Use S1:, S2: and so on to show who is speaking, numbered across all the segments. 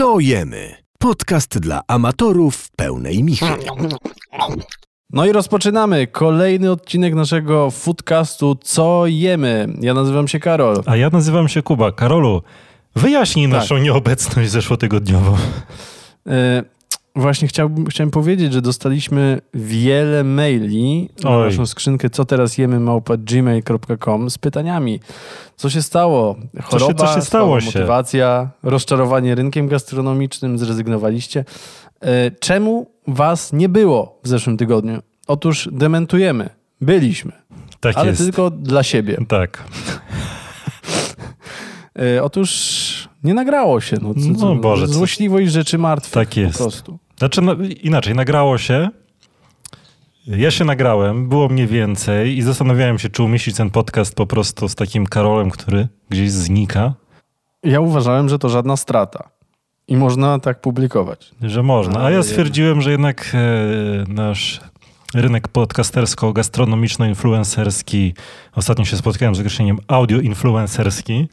S1: Co jemy? Podcast dla amatorów pełnej michy.
S2: No i rozpoczynamy kolejny odcinek naszego foodcastu Co jemy? Ja nazywam się Karol.
S3: A ja nazywam się Kuba. Karolu, wyjaśnij
S2: Tak.
S3: naszą nieobecność zeszłotygodniową.
S2: E, właśnie chciałbym, chciałem powiedzieć, że dostaliśmy wiele maili na
S3: Oj.
S2: naszą skrzynkę co teraz jemy małpa gmail.com z pytaniami. Co się stało? Choroba,
S3: co się stało
S2: słaba
S3: się?
S2: motywacja, rozczarowanie rynkiem gastronomicznym, zrezygnowaliście. E, czemu was nie było w zeszłym tygodniu? Otóż dementujemy. Byliśmy,
S3: Tak
S2: ale
S3: jest.
S2: tylko dla siebie.
S3: Tak.
S2: E, otóż nie nagrało się. No, co,
S3: No
S2: co,
S3: Boże, co-
S2: złośliwość rzeczy martwych.
S3: Tak jest.
S2: Po prostu.
S3: Znaczy, no, inaczej, nagrało się. Ja się nagrałem, było mnie więcej i zastanawiałem się, czy umieścić ten podcast po prostu z takim Karolem, który gdzieś znika,
S2: Ja uważałem, że to żadna strata. I można tak publikować.
S3: że można. A ja stwierdziłem, że jednak e, nasz rynek podcastersko-gastronomiczno-influencerski, ostatnio się spotkałem z określeniem audio-influencerski,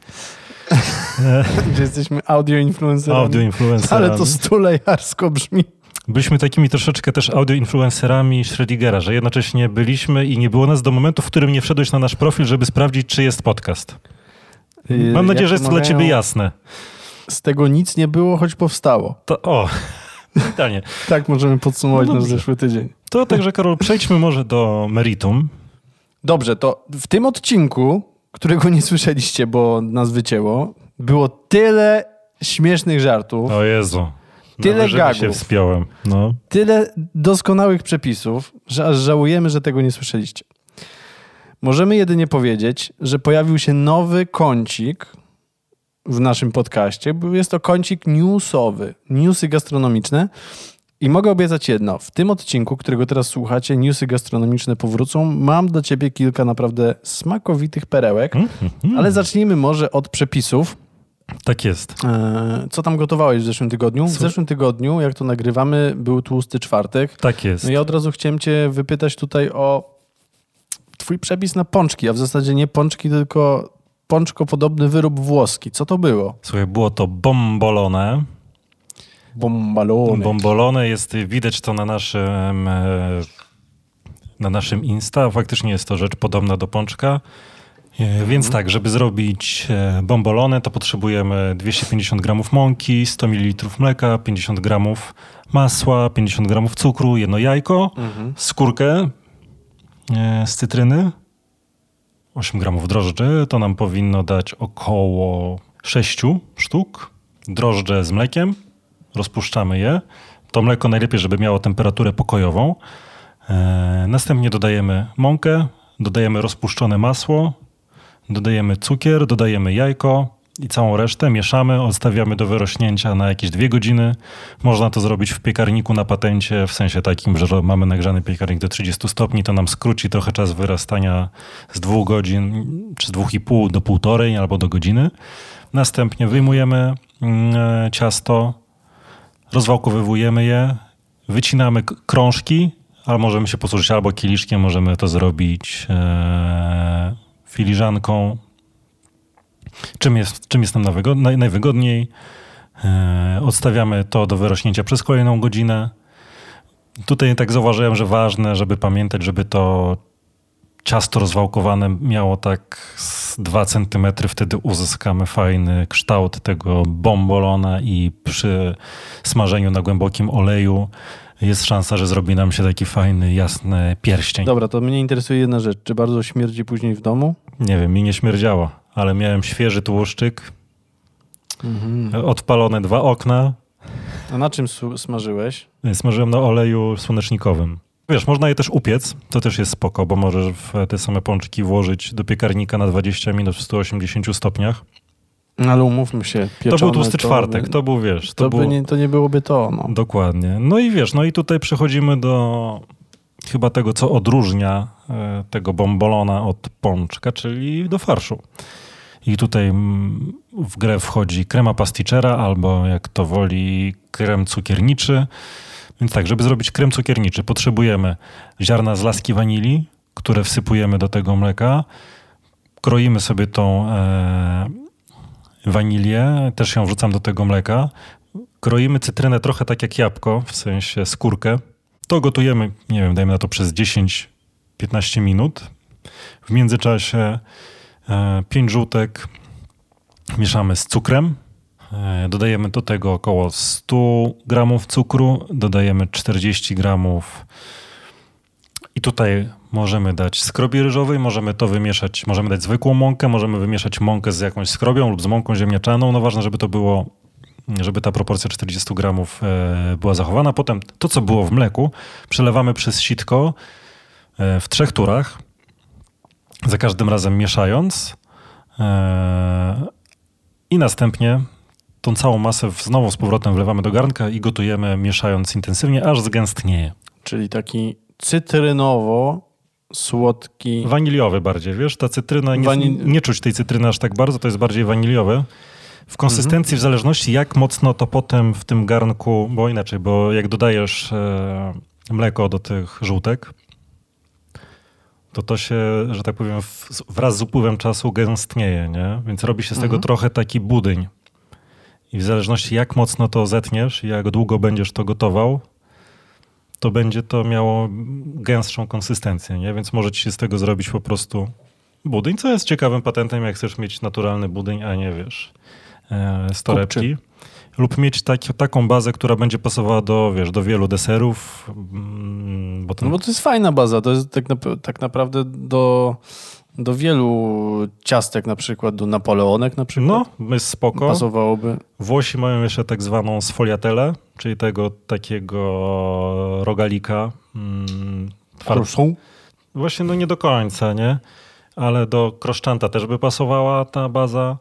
S2: Że jesteśmy audio-influencerami.
S3: audio-influencerami.
S2: Ale to stulejarsko brzmi.
S3: Byliśmy takimi troszeczkę też audio-influencerami Schrödingera, że jednocześnie byliśmy i nie było nas do momentu, w którym nie wszedłeś na nasz profil, żeby sprawdzić, czy jest podcast.
S2: Yy,
S3: Mam nadzieję,
S2: jak
S3: że jest to dla ciebie jasne.
S2: Z tego nic nie było, choć powstało.
S3: To o, pytanie.
S2: Tak możemy podsumować
S3: No
S2: nasz zeszły tydzień.
S3: To także, Karol, przejdźmy może do meritum.
S2: Dobrze, to w tym odcinku, którego nie słyszeliście, bo nas wycięło, było tyle śmiesznych żartów,
S3: O Jezu.
S2: Tyle
S3: Na wyżyny się
S2: gagów.
S3: wspiąłem. No.
S2: tyle doskonałych przepisów, że aż żałujemy, że tego nie słyszeliście. Możemy jedynie powiedzieć, że pojawił się nowy kącik w naszym podcaście. bo Jest to kącik newsowy, newsy gastronomiczne. I mogę obiecać jedno. W tym odcinku, którego teraz słuchacie, newsy gastronomiczne powrócą. Mam dla ciebie kilka naprawdę smakowitych perełek,
S3: Mhm.
S2: ale zacznijmy może od przepisów.
S3: Tak jest.
S2: E, Co tam gotowałeś w zeszłym tygodniu? W zeszłym tygodniu, jak to nagrywamy, był tłusty czwartek.
S3: Tak jest.
S2: No ja od razu chciałem cię wypytać tutaj o twój przepis na pączki, a w zasadzie nie pączki, tylko pączko podobny wyrób włoski. Co to było?
S3: Słuchaj, było to bombolone.
S2: Bombalony.
S3: Bombolone jest, widać to na naszym, e, na naszym Insta. Faktycznie jest to rzecz podobna do pączka. E, Więc tak, żeby zrobić e, bombolone, to potrzebujemy 250 gramów mąki, 100 ml mleka, 50 gramów masła, 50 gramów cukru, jedno jajko, skórkę e, z cytryny, 8 gramów drożdży. To nam powinno dać około 6 sztuk. Drożdże z mlekiem, rozpuszczamy je. To mleko najlepiej, żeby miało temperaturę pokojową. Następnie dodajemy mąkę, dodajemy rozpuszczone masło, dodajemy cukier, dodajemy jajko i całą resztę mieszamy, odstawiamy do wyrośnięcia na jakieś dwie godziny. Można to zrobić w piekarniku na patencie, w sensie takim, że mamy nagrzany piekarnik do 30 stopni, to nam skróci trochę czas wyrastania z dwóch godzin, czy z dwóch i pół do półtorej albo do godziny. Następnie wyjmujemy mm, e, ciasto, rozwałkowywujemy je, wycinamy krążki, ale możemy się posłużyć albo kieliszkiem, możemy to zrobić e, filiżanką. Czym jest, czym jest nam najwygodniej? E, odstawiamy to do wyrośnięcia przez kolejną godzinę. Tutaj tak zauważyłem, że ważne, żeby pamiętać, żeby to ciasto rozwałkowane miało tak z 2 cm, wtedy uzyskamy fajny kształt tego bombolona i przy smażeniu na głębokim oleju jest szansa, że zrobi nam się taki fajny, jasny pierścień.
S2: Dobra, to mnie interesuje jedna rzecz. Czy bardzo śmierdzi później w domu?
S3: Nie wiem, mi nie śmierdziało, ale miałem świeży tłuszczyk, odpalone dwa okna,
S2: A na czym smażyłeś?
S3: smażyłem na oleju słonecznikowym. Wiesz, można je też upiec, to też jest spoko, bo możesz te same pączki włożyć do piekarnika na 20 minut w 180 stopniach.
S2: Ale umówmy się, pieczone,
S3: to był tłusty czwartek,
S2: by-
S3: to był, wiesz, to,
S2: to,
S3: było...
S2: nie, to nie byłoby to. No.
S3: Dokładnie. No i wiesz, no i tutaj przechodzimy do chyba tego, co odróżnia e, tego bombolona od pączka, czyli do farszu. I tutaj mm, w grę wchodzi krema pasticzera albo jak to woli krem cukierniczy. Więc tak, żeby zrobić krem cukierniczy potrzebujemy ziarna z laski wanilii, które wsypujemy do tego mleka. Kroimy sobie tą e, wanilię, też ją wrzucam do tego mleka. kroimy cytrynę trochę tak jak jabłko, w sensie skórkę. To gotujemy, nie wiem, dajmy na to przez 10-15 minut. W międzyczasie e, 5 żółtek mieszamy z cukrem. E, dodajemy do tego około 100 gramów cukru, dodajemy 40 gramów i tutaj możemy dać skrobi ryżowej, możemy to wymieszać, możemy dać zwykłą mąkę, możemy wymieszać mąkę z jakąś skrobią lub z mąką ziemniaczaną. No ważne, żeby to było, żeby ta proporcja 40 gramów e, była zachowana. Potem to, co było w mleku, przelewamy przez sitko e, w trzech turach, za każdym razem mieszając e, i następnie tą całą masę znowu z powrotem wlewamy do garnka i gotujemy, mieszając intensywnie, aż zgęstnieje.
S2: Czyli taki cytrynowo-słodki...
S3: Waniliowy bardziej, wiesz? Ta cytryna, nie,
S2: Wanil-
S3: nie czuć tej cytryny aż tak bardzo, to jest bardziej waniliowe. W konsystencji, w zależności jak mocno to potem w tym garnku, bo inaczej, bo jak dodajesz e, mleko do tych żółtek, to to się, że tak powiem, w, wraz z upływem czasu gęstnieje, nie? Więc robi się z tego trochę taki budyń. I w zależności jak mocno to zetniesz i jak długo będziesz to gotował, to będzie to miało gęstszą konsystencję, nie? Więc może ci się z tego zrobić po prostu budyń, co jest ciekawym patentem, jak chcesz mieć naturalny budyń, a nie wiesz, e, z torebki. Lub mieć tak, taką bazę, która będzie pasowała do, wiesz, do wielu deserów, mm, bo ten
S2: No bo to jest fajna baza. To jest tak, nap- tak naprawdę do, do wielu ciastek, na przykład do napoleonek na przykład.
S3: no, jest spoko.
S2: Pasowałoby.
S3: Włosi mają jeszcze tak zwaną sfoliatelę, czyli tego takiego rogalika. Mm. Właśnie no nie do końca, nie? Ale do kroszczanta też by pasowała ta baza.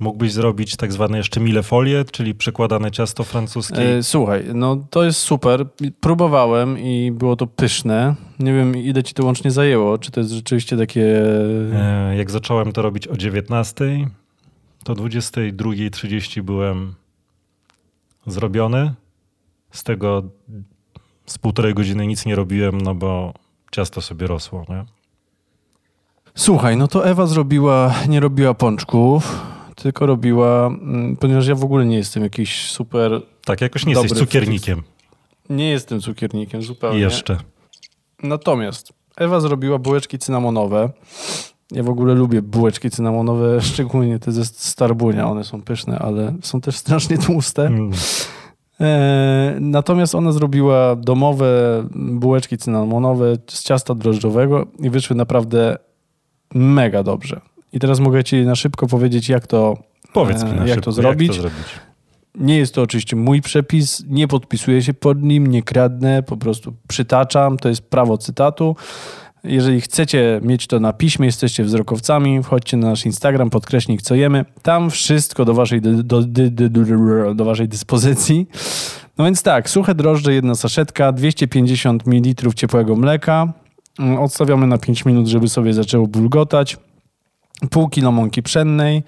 S3: Mógłbyś zrobić tak zwane jeszcze millefolię, czyli przykładane ciasto francuskie.
S2: E, słuchaj, no to jest super. Próbowałem i było to pyszne. Nie wiem, ile ci to łącznie zajęło. Czy to jest rzeczywiście takie...
S3: E, Jak zacząłem to robić o 19, to 22.30 byłem zrobiony. Z tego z półtorej godziny nic nie robiłem, no bo ciasto sobie rosło, nie?
S2: Słuchaj, no to Ewa zrobiła, nie robiła pączków, tylko robiła, mm, ponieważ ja w ogóle nie jestem jakiś super,
S3: Tak, jakoś nie jesteś cukiernikiem
S2: nie jestem cukiernikiem zupełnie.
S3: jeszcze.
S2: Natomiast Ewa zrobiła bułeczki cynamonowe. Ja w ogóle lubię bułeczki cynamonowe, szczególnie te ze Starbunia. One są pyszne, ale są też strasznie tłuste.
S3: Mm.
S2: E, natomiast ona zrobiła domowe bułeczki cynamonowe z ciasta drożdżowego i wyszły naprawdę mega dobrze. I teraz mogę ci na szybko powiedzieć, jak to,
S3: Powiedz
S2: e,
S3: mi
S2: jak
S3: szybko,
S2: to zrobić.
S3: Jak to zrobić?
S2: Nie jest to oczywiście mój przepis, nie podpisuję się pod nim, nie kradnę, po prostu przytaczam, to jest prawo cytatu. Jeżeli chcecie mieć to na piśmie, jesteście wzrokowcami, wchodźcie na nasz Instagram, podkreśnik co jemy. Tam wszystko do waszej, do, dy- do waszej dyspozycji. No więc tak, suche drożdże, jedna saszetka, 250 ml ciepłego mleka. Mm, Odstawiamy na 5 minut, żeby sobie zaczęło bulgotać. Pół kilo mąki pszennej.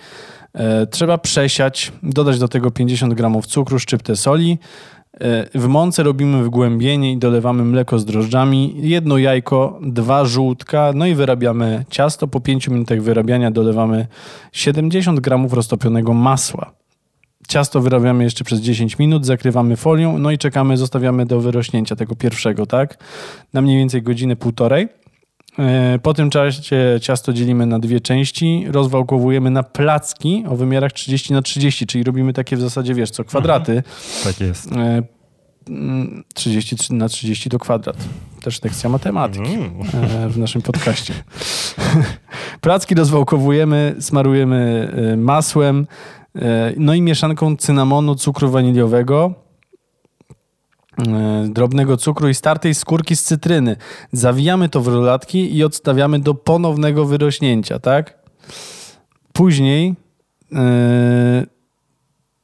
S2: E, trzeba przesiać, dodać do tego 50 gramów cukru, szczyptę soli. E, W mące robimy wgłębienie i dolewamy mleko z drożdżami, jedno jajko, dwa żółtka, no i wyrabiamy ciasto. Po 5 minutach wyrabiania dolewamy 70 gramów roztopionego masła. Ciasto wyrabiamy jeszcze przez 10 minut, zakrywamy folią, no i czekamy, zostawiamy do wyrośnięcia tego pierwszego, tak? Na mniej więcej godzinę półtorej. E, Po tym czasie ciasto dzielimy na dwie części, rozwałkowujemy na placki o wymiarach 30 na 30, czyli robimy takie w zasadzie, wiesz co, kwadraty.
S3: Tak jest.
S2: E, mm, 30 na 30 to kwadrat. Też lekcja matematyki
S3: Mm.
S2: w naszym podcaście. Placki rozwałkowujemy, smarujemy masłem, no i mieszanką cynamonu, cukru waniliowego, drobnego cukru i startej skórki z cytryny. Zawijamy to w rolatki i odstawiamy do ponownego wyrośnięcia, tak? Później e,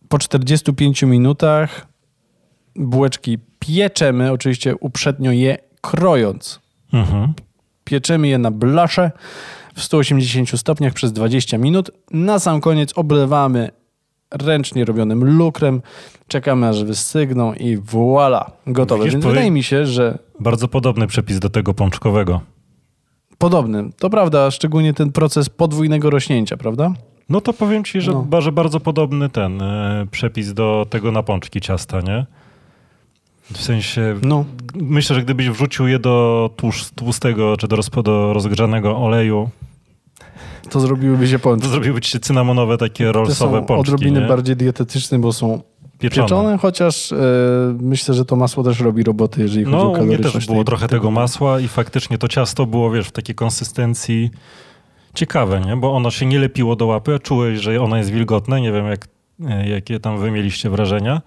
S2: po 45 minutach bułeczki pieczemy, oczywiście uprzednio je krojąc.
S3: Mhm.
S2: Pieczemy je na blasze w 180 stopniach przez 20 minut. Na sam koniec oblewamy ręcznie robionym lukrem. Czekamy aż wystygną i voilà, gotowe.
S3: Widzisz,
S2: Więc wydaje mi się, że
S3: Bardzo podobny przepis do tego pączkowego.
S2: podobny. To prawda, szczególnie ten proces podwójnego rośnięcia, prawda?
S3: No to powiem ci, że,
S2: No.
S3: że bardzo podobny ten e, przepis do tego na pączki ciasta, nie? W sensie,
S2: No,
S3: myślę, że gdybyś wrzucił je do tłusz, tłustego czy do, rozpo, do rozgrzanego oleju,
S2: to zrobiłyby się
S3: to
S2: pączki.
S3: zrobiłyby ci się cynamonowe takie rollsowe pączki,
S2: odrobinę
S3: nie?
S2: bardziej dietetyczne, bo są
S3: pieczone.
S2: pieczone, chociaż e, myślę, że to masło też robi roboty, jeżeli chodzi
S3: No,
S2: o
S3: u mnie
S2: kaloryczność.
S3: też było
S2: tej-
S3: trochę tego masła i faktycznie to ciasto było, wiesz, w takiej konsystencji ciekawe, nie? Bo ono się nie lepiło do łapy, czułeś, że ono jest wilgotne. Nie wiem, jak, e, jakie tam wy mieliście wrażenia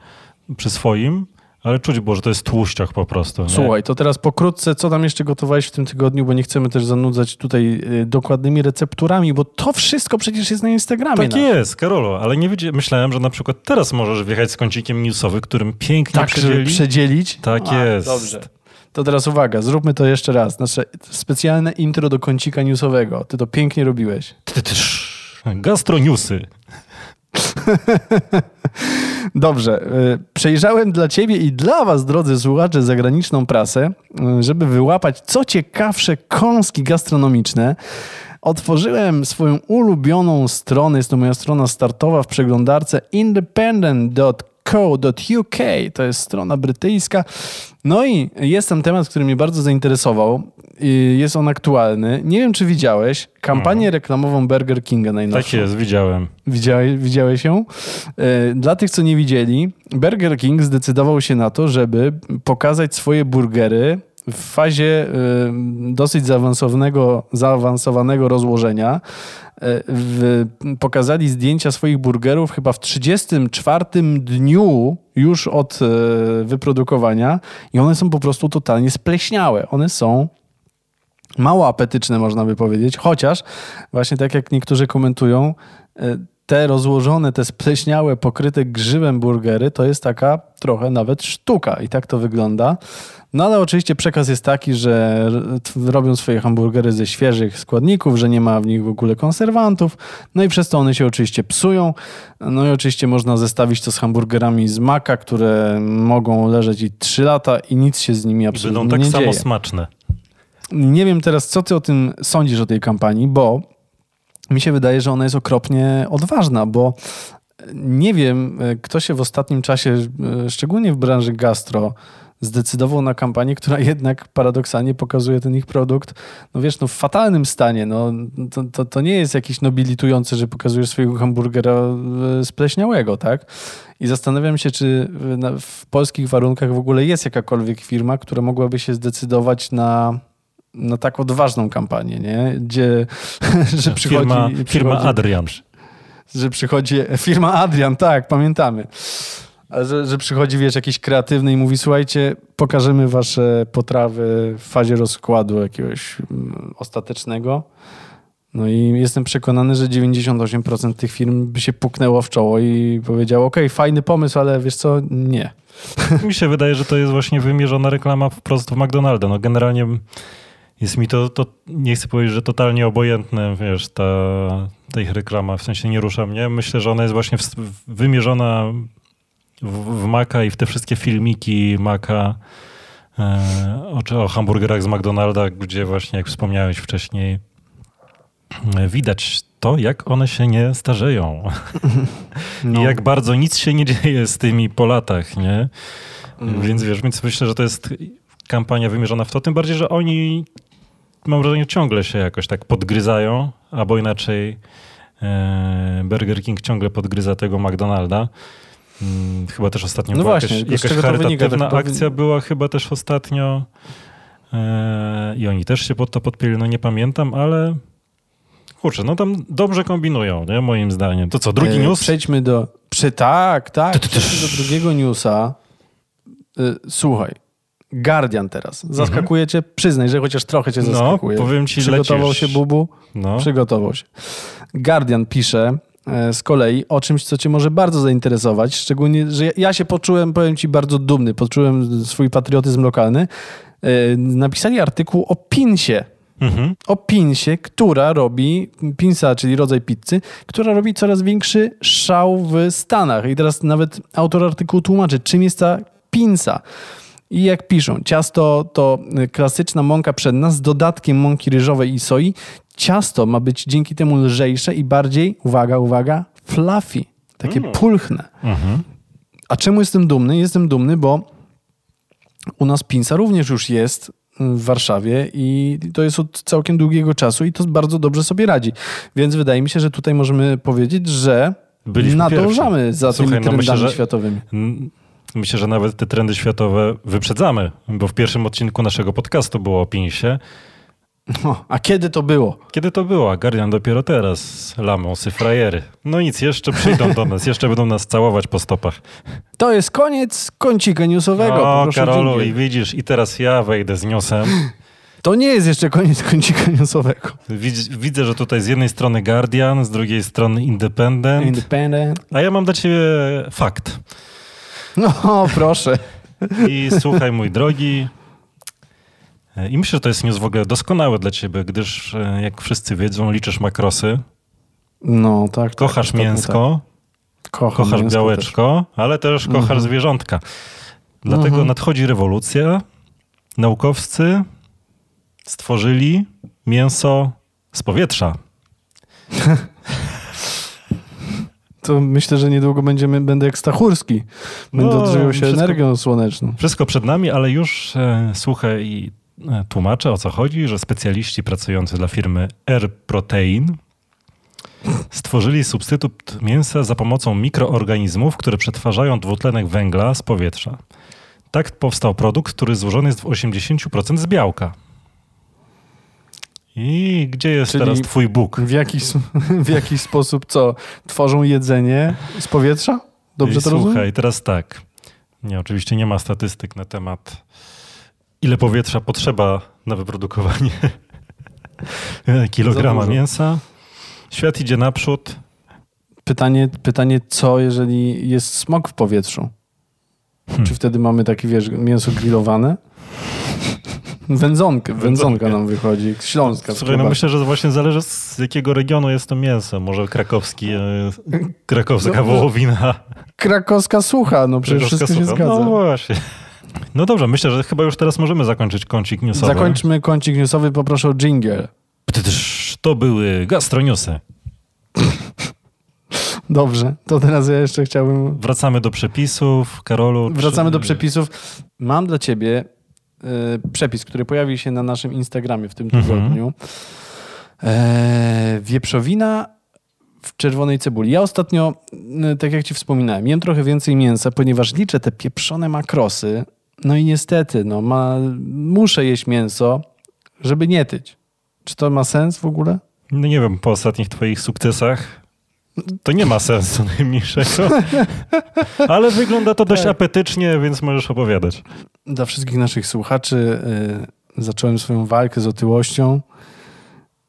S3: przy swoim, ale czuć było, że to jest tłuszczak po prostu. Nie?
S2: Słuchaj, to teraz pokrótce, co tam jeszcze gotowałeś w tym tygodniu, bo nie chcemy też zanudzać tutaj y, dokładnymi recepturami, bo to wszystko przecież jest na Instagramie.
S3: Tak jest, Karolo, ale nie wiedzie, myślałem, że na przykład teraz możesz wjechać z kącikiem newsowym, którym pięknie
S2: Tak,
S3: przedzieli.
S2: przedzielić?
S3: Tak
S2: A,
S3: jest.
S2: Dobrze. To teraz uwaga, zróbmy to jeszcze raz. Nasze specjalne intro do kącika newsowego. Ty to pięknie robiłeś.
S3: Gastroniusy.
S2: Dobrze. y, Przejrzałem dla ciebie i dla was, drodzy słuchacze, zagraniczną prasę, y, żeby wyłapać co ciekawsze kąski gastronomiczne. Otworzyłem swoją ulubioną stronę, jest to moja strona startowa w przeglądarce independent.co.uk, to jest strona brytyjska. No i jest tam temat, który mnie bardzo zainteresował. Y, Jest on aktualny. Nie wiem, czy widziałeś kampanię reklamową Burger Kinga najnowszą.
S3: Tak jest, widziałem.
S2: Widziałeś, widziałeś ją? E, Dla tych, co nie widzieli, Burger King zdecydował się na to, żeby pokazać swoje burgery w fazie dosyć zaawansowanego, zaawansowanego rozłożenia. E, pokazali zdjęcia swoich burgerów chyba w 34 dniu już od e, wyprodukowania i one są po prostu totalnie spleśniałe. One są mało apetyczne, można by powiedzieć, chociaż właśnie tak jak niektórzy komentują, e, te rozłożone, te spleśniałe, pokryte grzybem burgery to jest taka trochę nawet sztuka i tak to wygląda. No ale oczywiście przekaz jest taki, że robią swoje hamburgery ze świeżych składników, że nie ma w nich w ogóle konserwantów, no i przez to one się oczywiście psują. No i oczywiście można zestawić to z hamburgerami z Maka, które mogą leżeć i 3 lata i nic się z nimi absolutnie
S3: będą tak
S2: nie
S3: samo
S2: dzieje.
S3: smaczne.
S2: Nie wiem teraz, co ty o tym sądzisz, o tej kampanii, bo mi się wydaje, że ona jest okropnie odważna, bo nie wiem, e, kto się w ostatnim czasie, e, szczególnie w branży gastro, zdecydował na kampanię, która jednak paradoksalnie pokazuje ten ich produkt, no wiesz, no w fatalnym stanie. No, to, to, to nie jest jakiś nobilitujący, że pokazujesz swojego hamburgera e, spleśniałego, tak? I zastanawiam się, czy w, polskich warunkach w ogóle jest jakakolwiek firma, która mogłaby się zdecydować na, na tak odważną kampanię, nie? Gdzie, że przychodzi...
S3: Firma,
S2: przychodzi
S3: firma Adrian.
S2: że przychodzi firma Adrian, tak, pamiętamy. Że, że przychodzi, wiesz, jakiś kreatywny i mówi, słuchajcie, pokażemy wasze potrawy w fazie rozkładu jakiegoś mm, ostatecznego. No i jestem przekonany, że 98% tych firm by się puknęło w czoło i powiedziało, okej, fajny pomysł, ale wiesz co, nie.
S3: Mi się wydaje, że to jest właśnie wymierzona reklama wprost w McDonalda. No generalnie jest mi to, to nie chcę powiedzieć, że totalnie obojętne, wiesz, ta, ta ich reklama, w sensie nie rusza mnie. Myślę, że ona jest właśnie w, wymierzona w, w Maka i w te wszystkie filmiki Maka e, o, o hamburgerach z McDonalda, gdzie właśnie, jak wspomniałeś wcześniej, widać to, jak one się nie starzeją.
S2: No.
S3: I jak bardzo nic się nie dzieje z tymi po latach, nie?
S2: Mm.
S3: Więc wiesz, więc myślę, że to jest kampania wymierzona w to, tym bardziej, że oni mam wrażenie ciągle się jakoś tak podgryzają, albo inaczej e, Burger King ciągle podgryza tego McDonalda. Mm, Chyba też ostatnio
S2: No
S3: była
S2: właśnie,
S3: jakaś, jakaś
S2: to
S3: charytatywna akcja była chyba też ostatnio e, i oni też się pod to podpięli, no nie pamiętam, ale kurczę, no tam dobrze kombinują, nie? Moim zdaniem. To co, drugi
S2: E,
S3: news?
S2: Przejdźmy do. Przy, tak, tak. Przejdźmy do drugiego newsa. Słuchaj. Guardian teraz. Zaskakuje cię? Przyznaj, że chociaż trochę cię
S3: Mhm. No,
S2: zaskakuje.
S3: powiem ci,
S2: Przygotował
S3: lecisz.
S2: się Bubu?
S3: No.
S2: Przygotował się. Guardian pisze e, z kolei o czymś, co cię może bardzo zainteresować. Szczególnie, że ja- ja się poczułem, powiem ci, bardzo dumny. Poczułem swój patriotyzm lokalny. E, Napisali artykuł o Pinsie
S3: Mhm.
S2: o Pinsie, która robi, Pinsa, czyli rodzaj pizzy, która robi coraz większy szał w Stanach. I teraz nawet autor artykułu tłumaczy, czym jest ta Pinsa. I jak piszą, ciasto to klasyczna mąka pszenna z dodatkiem mąki ryżowej i soi, ciasto ma być dzięki temu lżejsze i bardziej, uwaga, uwaga, fluffy, takie
S3: Mm.
S2: pulchne.
S3: Mhm.
S2: A czemu jestem dumny? Jestem dumny, bo u nas Pinsa również już jest w Warszawie i to jest od całkiem długiego czasu i to bardzo dobrze sobie radzi. Więc wydaje mi się, że tutaj możemy powiedzieć, że
S3: Byliśmy
S2: nadążamy za
S3: Słuchaj,
S2: tymi
S3: no myślę,
S2: trendami światowymi.
S3: Myślę, że nawet te trendy światowe wyprzedzamy, bo w pierwszym odcinku naszego podcastu było o Pinsie.
S2: O, a kiedy to było?
S3: Kiedy to było? Guardian dopiero teraz. Lamosy, frajery. No nic, jeszcze przyjdą do nas, jeszcze będą nas całować po stopach.
S2: To jest koniec kącika newsowego.
S3: O, Karolu,
S2: dżingiel.
S3: i widzisz, i teraz ja wejdę z niosem.
S2: To nie jest jeszcze koniec kącika newsowego.
S3: Widz, widzę, że tutaj z jednej strony Guardian, z drugiej strony Independent,
S2: Independent.
S3: a ja mam dla ciebie fakt.
S2: No, proszę.
S3: I słuchaj, mój drogi, i myślę, że to jest news w ogóle doskonały dla ciebie, gdyż e, jak wszyscy wiedzą, liczysz makrosy,
S2: No, tak. tak,
S3: kochasz
S2: istotnie
S3: mięsko,
S2: Tak. Kocham
S3: kochasz
S2: mięsko
S3: białeczko, ale też kochasz
S2: Mhm.
S3: zwierzątka. Dlatego
S2: Mhm.
S3: nadchodzi rewolucja. Naukowcy stworzyli mięso z powietrza.
S2: To myślę, że niedługo będziemy, będę jak Stachurski. Będę
S3: No,
S2: odżywiał się
S3: wszystko-
S2: energią słoneczną.
S3: Wszystko przed nami, ale już e, słuchaj i e, tłumaczę o co chodzi, że specjaliści pracujący dla firmy Air Protein stworzyli substytut mięsa za pomocą mikroorganizmów, które przetwarzają dwutlenek węgla z powietrza. Tak powstał produkt, który złożony jest w 80% z białka. I gdzie jest
S2: Czyli-
S3: teraz twój Bóg?
S2: W jakiś, w jakiś sposób co? Tworzą jedzenie z powietrza? Dobrze
S3: I
S2: to
S3: Słuchaj,
S2: rozumiem?
S3: teraz tak. Nie, oczywiście nie ma statystyk na temat, ile powietrza potrzeba na wyprodukowanie kilograma mięsa. Świat idzie naprzód.
S2: Pytanie, pytanie, co jeżeli jest smog w powietrzu?
S3: Hmm.
S2: Czy wtedy mamy takie, wiesz, mięso grillowane? Wędzonkę, wędzonka nam wychodzi, śląska.
S3: Słuchaj, no myślę, że właśnie zależy z jakiego regionu jest to mięso. Może krakowski, e, krakowska
S2: Dobrze.
S3: wołowina.
S2: Krakowska sucha, no przecież
S3: krakowska
S2: wszystko się
S3: sucha.
S2: zgadza.
S3: No właśnie. No dobrze, myślę, że chyba już teraz możemy zakończyć kącik newsowy.
S2: Zakończmy kącik newsowy, poproszę o jingle.
S3: To były gastroniusy.
S2: Dobrze, to teraz ja jeszcze chciałbym...
S3: Wracamy do przepisów. Karolu,
S2: Wracamy
S3: czy-
S2: do przepisów. Mam dla ciebie przepis, który pojawi się na naszym Instagramie w tym
S3: Mhm.
S2: tygodniu. E, wieprzowina w czerwonej cebuli. Ja ostatnio, e, tak jak ci wspominałem, jem trochę więcej mięsa, ponieważ liczę te pieprzone makrosy. No i niestety, no, ma, muszę jeść mięso, żeby nie tyć. Czy to ma sens w ogóle?
S3: No nie wiem, po ostatnich twoich sukcesach to nie ma sensu najmniejszego. Ale wygląda to dość
S2: Tak.
S3: apetycznie, więc możesz opowiadać.
S2: Dla wszystkich naszych słuchaczy y, zacząłem swoją walkę z otyłością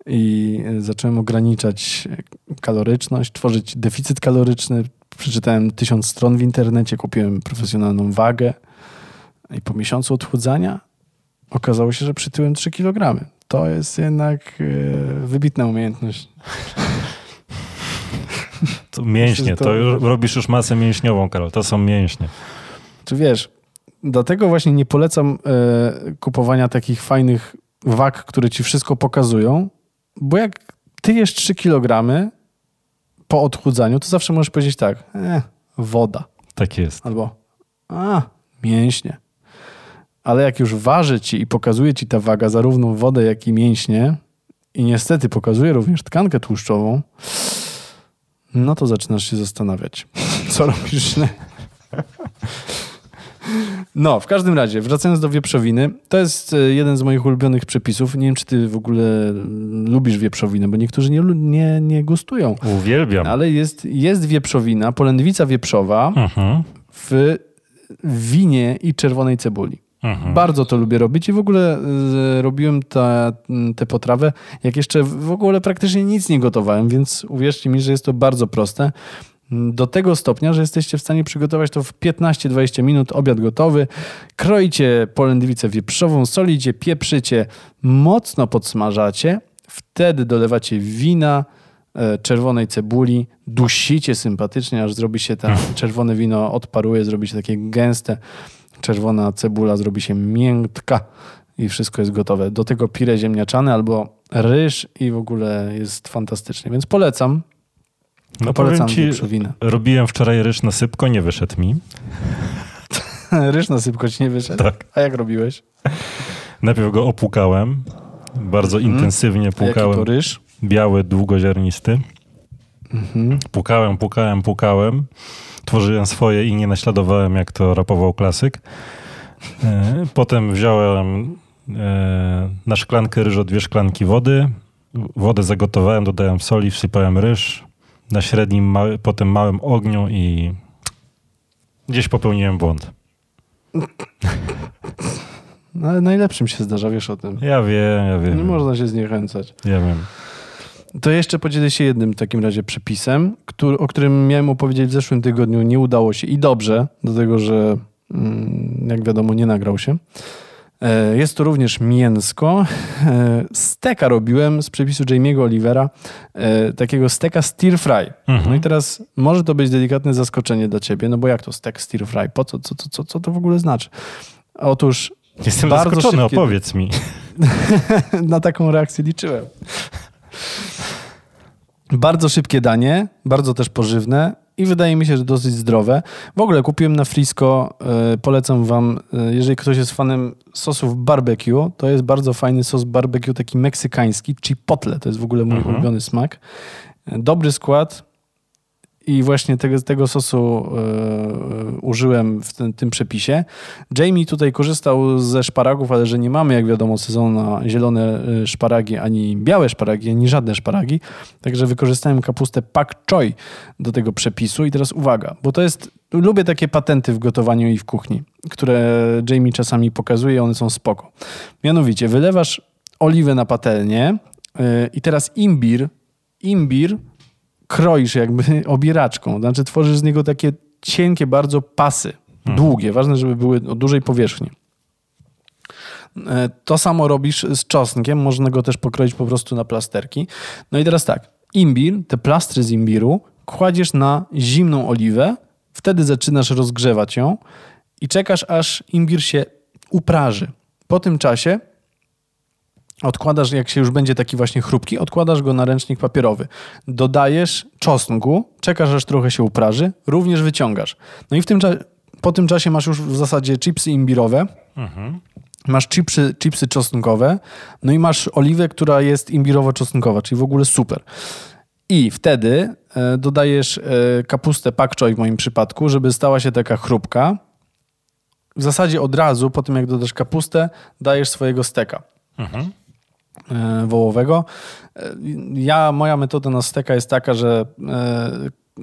S2: i y, zacząłem ograniczać kaloryczność, tworzyć deficyt kaloryczny. Przeczytałem tysiąc stron w internecie, kupiłem profesjonalną wagę i po miesiącu odchudzania okazało się, że przytyłem 3 kg. To jest jednak y, wybitna umiejętność.
S3: To mięśnie, to,
S2: to-
S3: robisz już masę mięśniową, Karol. To są mięśnie.
S2: Czy wiesz, dlatego właśnie nie polecam e, kupowania takich fajnych wag, które ci wszystko pokazują, bo jak ty jesz 3 kg po odchudzaniu, to zawsze możesz powiedzieć tak, e, woda,
S3: Tak jest.
S2: albo a, mięśnie. Ale jak już waży ci i pokazuje ci ta waga zarówno wodę, jak i mięśnie i niestety pokazuje również tkankę tłuszczową, no to zaczynasz się zastanawiać, co robisz źle. No, w każdym razie, wracając do wieprzowiny, to jest e, jeden z moich ulubionych przepisów. Nie wiem, czy ty w ogóle mm, lubisz wieprzowinę, bo niektórzy nie, nie, nie gustują.
S3: Uwielbiam.
S2: Ale jest, jest wieprzowina, polędwica wieprzowa
S3: Mhm,
S2: w winie i czerwonej cebuli.
S3: mhm.
S2: Bardzo to lubię robić i w ogóle e, robiłem tę potrawę, jak jeszcze w ogóle praktycznie nic nie gotowałem, więc uwierzcie mi, że jest to bardzo proste. Do tego stopnia, że jesteście w stanie przygotować to w 15-20 minut, obiad gotowy. Kroicie polędwicę wieprzową, solicie, pieprzycie, mocno podsmażacie, wtedy dolewacie wina, e, czerwonej cebuli, dusicie sympatycznie, aż zrobi się ta czerwone wino, odparuje, zrobi się takie gęste, czerwona cebula zrobi się miękka i wszystko jest gotowe. Do tego pire ziemniaczane albo, ryż i w ogóle jest fantastycznie, więc polecam.
S3: No
S2: polecam
S3: ci,
S2: wieprzowinę.
S3: robiłem wczoraj ryż na sypko, nie wyszedł mi.
S2: ryż na sypko ci nie wyszedł?
S3: Tak.
S2: A jak robiłeś?
S3: Najpierw go opłukałem, bardzo intensywnie
S2: Mhm. A jaki to
S3: płukałem.
S2: ryż?
S3: Biały, długoziarnisty.
S2: Mhm.
S3: Płukałem, płukałem, płukałem. Tworzyłem swoje i nie naśladowałem, jak to rapował klasyk. E, Potem wziąłem e, na szklankę ryżu dwie szklanki wody. Wodę zagotowałem, dodałem soli, wsypałem ryż na średnim, mały, potem małym ogniu i gdzieś popełniłem błąd.
S2: No, ale najlepszym się zdarza, wiesz o tym.
S3: Ja wiem, ja wiem.
S2: Nie można się zniechęcać.
S3: Ja wiem.
S2: To jeszcze podzielę się jednym w takim razie przepisem, który, o którym miałem opowiedzieć w zeszłym tygodniu. Nie udało się i dobrze, dlatego że mm, jak wiadomo nie nagrał się. E, Jest to również mięsko. E, Steka robiłem z przepisu Jamie'ego Olivera, e, takiego steka stir fry.
S3: Mhm.
S2: No i teraz może to być delikatne zaskoczenie dla ciebie, no bo jak to stek stir fry? Po co, co, co, co, co to w ogóle znaczy? Otóż
S3: Jestem
S2: Bardzo
S3: zaskoczony,
S2: szybkie-
S3: opowiedz mi.
S2: na taką reakcję liczyłem. Bardzo szybkie danie, bardzo też pożywne i wydaje mi się, że dosyć zdrowe. W ogóle kupiłem na Frisco, e, polecam wam, e, jeżeli ktoś jest fanem sosów barbecue, to jest bardzo fajny sos barbecue, taki meksykański, chipotle, to jest w ogóle mój
S3: Mhm.
S2: ulubiony smak. E, Dobry skład i właśnie tego, tego sosu e, użyłem w tym, tym przepisie. Jamie tutaj korzystał ze szparagów, ale że nie mamy, jak wiadomo, sezonu na zielone e, szparagi, ani białe szparagi, ani żadne szparagi. Także wykorzystałem kapustę pak choi do tego przepisu. I teraz uwaga, bo to jest... Lubię takie patenty w gotowaniu i w kuchni, które Jamie czasami pokazuje, one są spoko. Mianowicie, wylewasz oliwę na patelnię e, i teraz imbir, imbir kroisz jakby obieraczką, znaczy tworzysz z niego takie cienkie bardzo pasy, długie, ważne, żeby były o dużej powierzchni. E, To samo robisz z czosnkiem, można go też pokroić po prostu na plasterki. No i teraz tak, imbir, te plastry z imbiru kładziesz na zimną oliwę, wtedy zaczynasz rozgrzewać ją i czekasz aż imbir się upraży. Po tym czasie Odkładasz, jak się już będzie taki właśnie chrupki, odkładasz go na ręcznik papierowy. Dodajesz czosnku, czekasz aż trochę się upraży, również wyciągasz. No i w tym po tym czasie masz już w zasadzie chipsy imbirowe,
S3: Mhm.
S2: masz chipsy, chipsy czosnkowe, no i masz oliwę, która jest imbirowo-czosnkowa, czyli w ogóle super. I wtedy e, dodajesz e, kapustę pak choi w moim przypadku, żeby stała się taka chrupka. W zasadzie od razu, po tym jak dodasz kapustę, dajesz swojego steka
S3: Mhm.
S2: E, wołowego. E, Ja, moja metoda na steka jest taka, że e,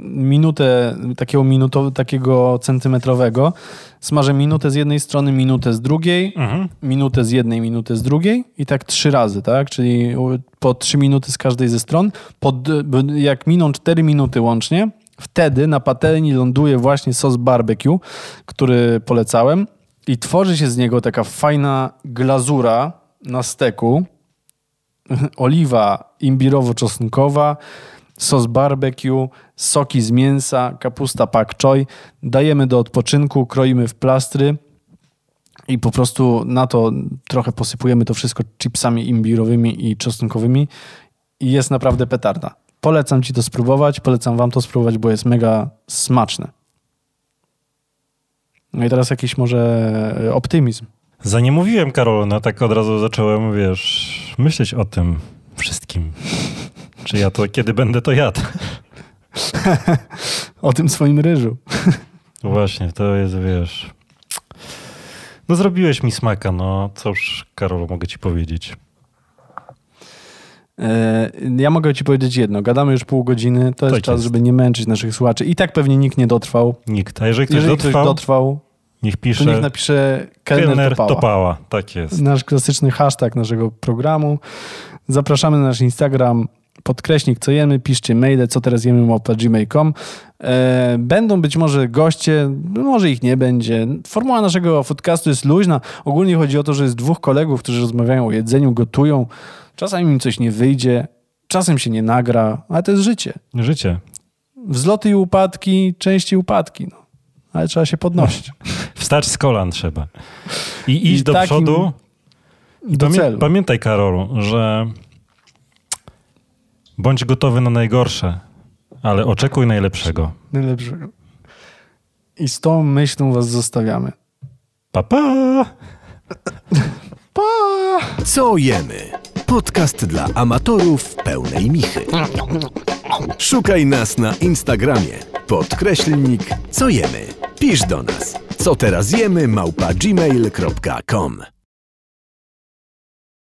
S2: minutę takiego minuto, takiego centymetrowego smażę minutę z jednej strony, minutę z drugiej,
S3: Mhm.
S2: minutę z jednej, minutę z drugiej i tak trzy razy, tak? Czyli po trzy minuty z każdej ze stron. Po, d- b- jak miną cztery minuty łącznie, wtedy na patelni ląduje właśnie sos barbecue, który polecałem i tworzy się z niego taka fajna glazura na steku, oliwa imbirowo-czosnkowa, sos barbecue, soki z mięsa, kapusta pak choi. Dajemy do odpoczynku, kroimy w plastry i po prostu na to trochę posypujemy to wszystko chipsami imbirowymi i czosnkowymi i jest naprawdę petarda. Polecam ci to spróbować, polecam wam to spróbować, bo jest mega smaczne. No i teraz jakiś może e, optymizm.
S3: Za nie mówiłem, Karol, no tak od razu zacząłem, wiesz, myśleć o tym wszystkim. Czy ja to, kiedy będę to jadł?
S2: O tym swoim ryżu.
S3: Właśnie, to jest, wiesz... No zrobiłeś mi smaka, no cóż, Karol, mogę ci powiedzieć.
S2: E, Ja mogę ci powiedzieć jedno. Gadamy już pół godziny. To jest
S3: Tak
S2: czas,
S3: jest.
S2: żeby nie męczyć naszych słuchaczy. I tak pewnie nikt nie dotrwał.
S3: Nikt. A jeżeli ktoś
S2: Jeżeli
S3: dotrwał,
S2: ktoś dotrwał,
S3: niech
S2: to
S3: pisze
S2: niech napisze
S3: kelner
S2: topała.
S3: topała. Tak jest.
S2: Nasz klasyczny hashtag naszego programu. Zapraszamy na nasz Instagram podkreśnik co jemy, piszcie maile, co teraz jemy małpa gmail.com. E, Będą być może goście, może ich nie będzie. Formuła naszego podcastu jest luźna. Ogólnie chodzi o to, że jest dwóch kolegów, którzy rozmawiają o jedzeniu, gotują. Czasami im coś nie wyjdzie, czasem się nie nagra, ale to jest życie.
S3: Życie.
S2: Wzloty i upadki, częściej upadki. No. Ale trzeba się podnosić.
S3: Wstać z kolan trzeba. I iść
S2: I
S3: do
S2: takim-
S3: przodu.
S2: Do
S3: Pamię-
S2: celu.
S3: Pamiętaj, Karolu, że Bądź gotowy na najgorsze, ale oczekuj najlepszego.
S2: Najlepszego. I z tą myślą was zostawiamy.
S3: Pa, pa!
S2: Pa!
S1: Co jemy? Podcast dla amatorów pełnej michy. Szukaj nas na Instagramie. Podkreślnik co jemy. Pisz do nas. Co teraz jemy? Małpa gmail.com